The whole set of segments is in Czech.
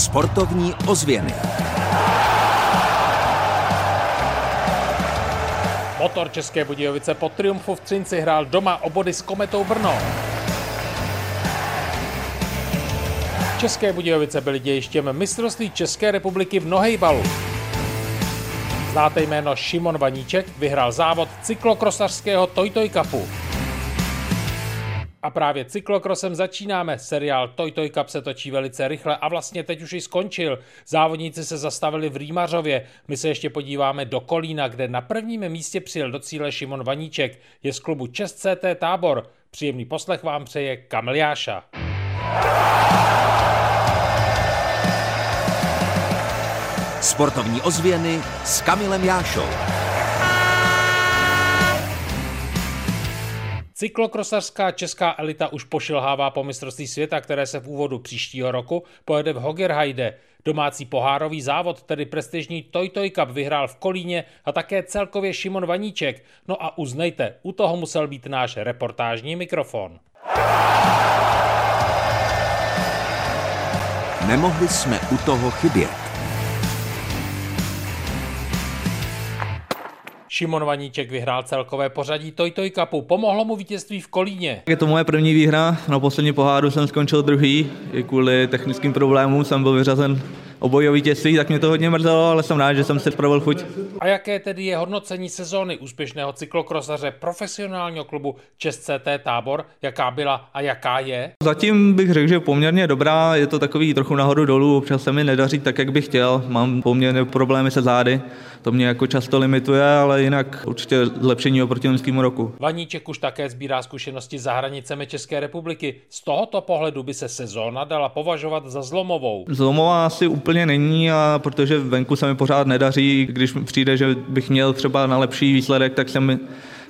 Sportovní ozvěny. Motor České Budějovice po triumfu v Třinci hrál doma o body s Kometou Brno. České Budějovice byly dějištěm mistrovství České republiky v nohejbalu. Znáte jméno Šimon Vaníček vyhrál závod cyklokrosařského Toy Toy Cupu. A právě cyklokrosem začínáme. Seriál Toy Toy Cup se točí velice rychle a vlastně teď už i skončil. Závodníci se zastavili v Rýmařově. My se ještě podíváme do Kolína, kde na prvním místě přijel do cíle Šimon Vaníček. Je z klubu Čest CT Tábor. Příjemný poslech vám přeje Kamil Jáša. Sportovní ozvěny s Kamilem Jášou. Cyklokrosařská česká elita už pošilhává po mistrovství světa, které se v úvodu příštího roku pojede v Hogerheide. Domácí pohárový závod, tedy prestižní Toy Toy Cup, vyhrál v Kolíně a také celkově Šimon Vaníček. No a uznejte, u toho musel být náš reportážní mikrofon. Nemohli jsme u toho chybět. Šimon Vaníček vyhrál celkové pořadí Toy Toy Cupu. Pomohlo mu vítězství v Kolíně. Je to moje první výhra. Na poslední poháru jsem skončil druhý. I kvůli technickým problémům jsem byl vyřazen obojí vítězství, tak mě to hodně mrzelo, ale jsem rád, že jsem si spravil chuť. A jaké tedy je hodnocení sezóny úspěšného cyklokrosaře profesionálního klubu Čes CT Tábor? Jaká byla a jaká je? Zatím bych řekl, že poměrně dobrá, je to takový trochu nahoru dolů, občas se mi nedaří tak, jak bych chtěl, mám poměrně problémy se zády, to mě jako často limituje, ale jinak určitě zlepšení oproti loňskému roku. Vaníček už také sbírá zkušenosti za hranicemi České republiky. Z tohoto pohledu by se sezóna dala považovat za zlomovou. Zlomová asi úplně není, a protože venku se mi pořád nedaří, když přijde, že bych měl třeba na lepší výsledek, tak se mi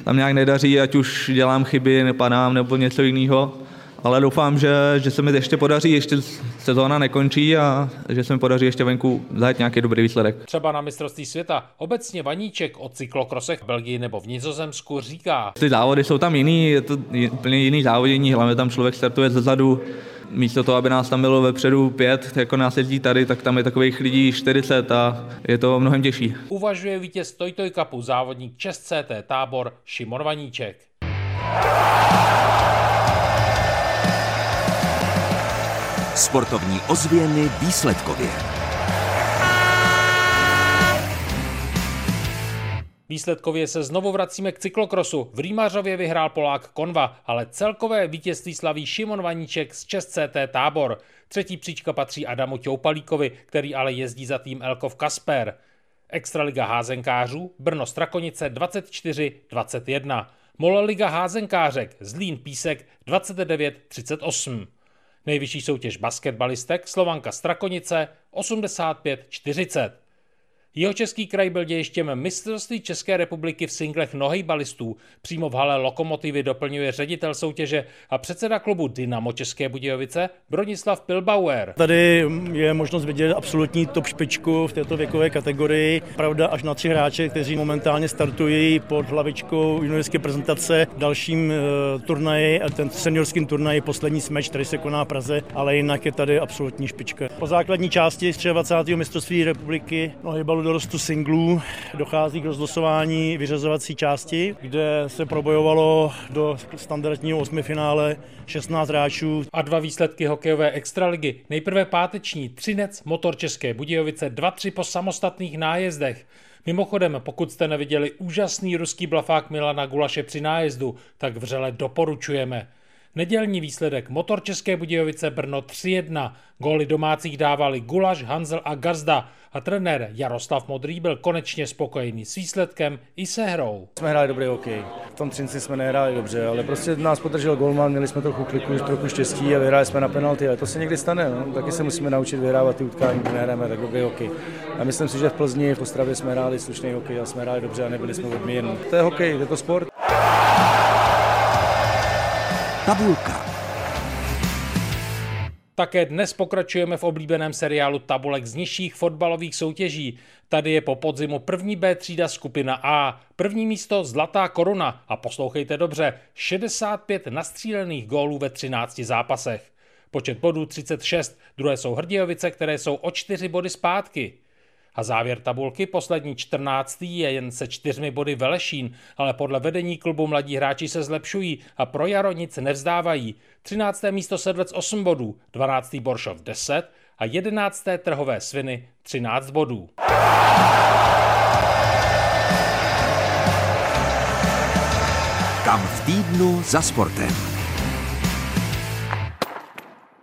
tam nějak nedaří, ať už dělám chyby, nepadám nebo něco jiného ale doufám, že, že se mi ještě podaří, ještě sezóna nekončí a že se mi podaří ještě venku zajít nějaký dobrý výsledek. Třeba na mistrovství světa. Obecně Vaníček o cyklokrosech v Belgii nebo v Nizozemsku říká. Ty závody jsou tam jiný, je to úplně jiný závodění, hlavně tam člověk startuje zezadu, místo toho, aby nás tam bylo vepředu pět, jako nás jezdí tady, tak tam je takových lidí 40 a je to mnohem těžší. Uvažuje vítěz Toy Toy Cupu závodník Čes CT tábor Šimon Vaníček. Sportovní ozvěny výsledkově. Výsledkově se znovu vracíme k cyklokrosu. V Rýmařově vyhrál Polák Konva, ale celkové vítězství slaví Šimon Vaníček z Čes CT Tábor. Třetí příčka patří Adamu Těupalíkovi, který ale jezdí za tým Elkov Kasper. Extraliga házenkářů Brno Strakonice 24-21. Mola liga házenkářek Zlín Písek 29-38. Nejvyšší soutěž basketbalistek Slovanka Strakonice 85-40. Jeho český kraj byl dějištěm mistrovství České republiky v singlech balistů. Přímo v hale Lokomotivy doplňuje ředitel soutěže a předseda klubu Dynamo České Budějovice Bronislav Pilbauer. Tady je možnost vidět absolutní top špičku v této věkové kategorii. Pravda až na tři hráče, kteří momentálně startují pod hlavičkou juniorské prezentace dalším uh, turnaji, ten seniorským turnaji poslední smeč, který se koná v Praze, ale jinak je tady absolutní špička. Po základní části 23. mistrovství republiky nohybalu do dorostu singlů dochází k rozlosování vyřazovací části, kde se probojovalo do standardního osmi finále 16 hráčů. A dva výsledky hokejové extraligy. Nejprve páteční Třinec, motor České Budějovice 2-3 po samostatných nájezdech. Mimochodem, pokud jste neviděli úžasný ruský blafák Milana Gulaše při nájezdu, tak vřele doporučujeme. Nedělní výsledek Motor České Budějovice Brno 3-1. Góly domácích dávali Gulaš, Hanzel a Gazda a trenér Jaroslav Modrý byl konečně spokojený s výsledkem i se hrou. Jsme hráli dobrý hokej. V tom Třinci jsme nehráli dobře, ale prostě nás podržel golman, měli jsme trochu kliku, trochu štěstí a vyhráli jsme na penalty, ale to se někdy stane. No. Taky se musíme naučit vyhrávat ty utkání, kdy nehráme tak dobrý hokej. A myslím si, že v Plzni, v Ostravě jsme hráli slušný hokej a jsme hráli dobře a nebyli jsme odměněni. To je hokej, je to sport. Tabulka. Také dnes pokračujeme v oblíbeném seriálu tabulek z nižších fotbalových soutěží. Tady je po podzimu první B třída skupina A. První místo Zlatá koruna a poslouchejte dobře, 65 nastřílených gólů ve 13 zápasech. Počet bodů 36, druhé jsou Hrdějovice, které jsou o čtyři body zpátky. A závěr tabulky, poslední 14. je jen se čtyřmi body Velešín, ale podle vedení klubu mladí hráči se zlepšují a pro Jaro nic nevzdávají. 13. místo Sedlec 8 bodů, 12. Boršov 10 a 11. Trhové sviny 13 bodů. Kam v týdnu za sportem.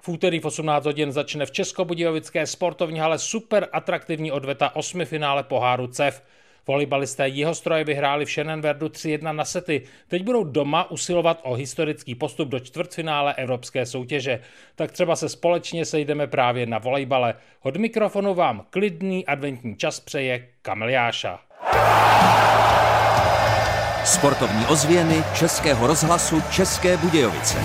V úterý v 18 hodin začne v Českobudějovické sportovní hale super atraktivní odveta osmi finále poháru CEF. Volejbalisté stroje vyhráli v Šenenverdu 3-1 na sety. Teď budou doma usilovat o historický postup do čtvrtfinále evropské soutěže. Tak třeba se společně sejdeme právě na volejbale. Od mikrofonu vám klidný adventní čas přeje Kamil Jáša. Sportovní ozvěny Českého rozhlasu České Budějovice.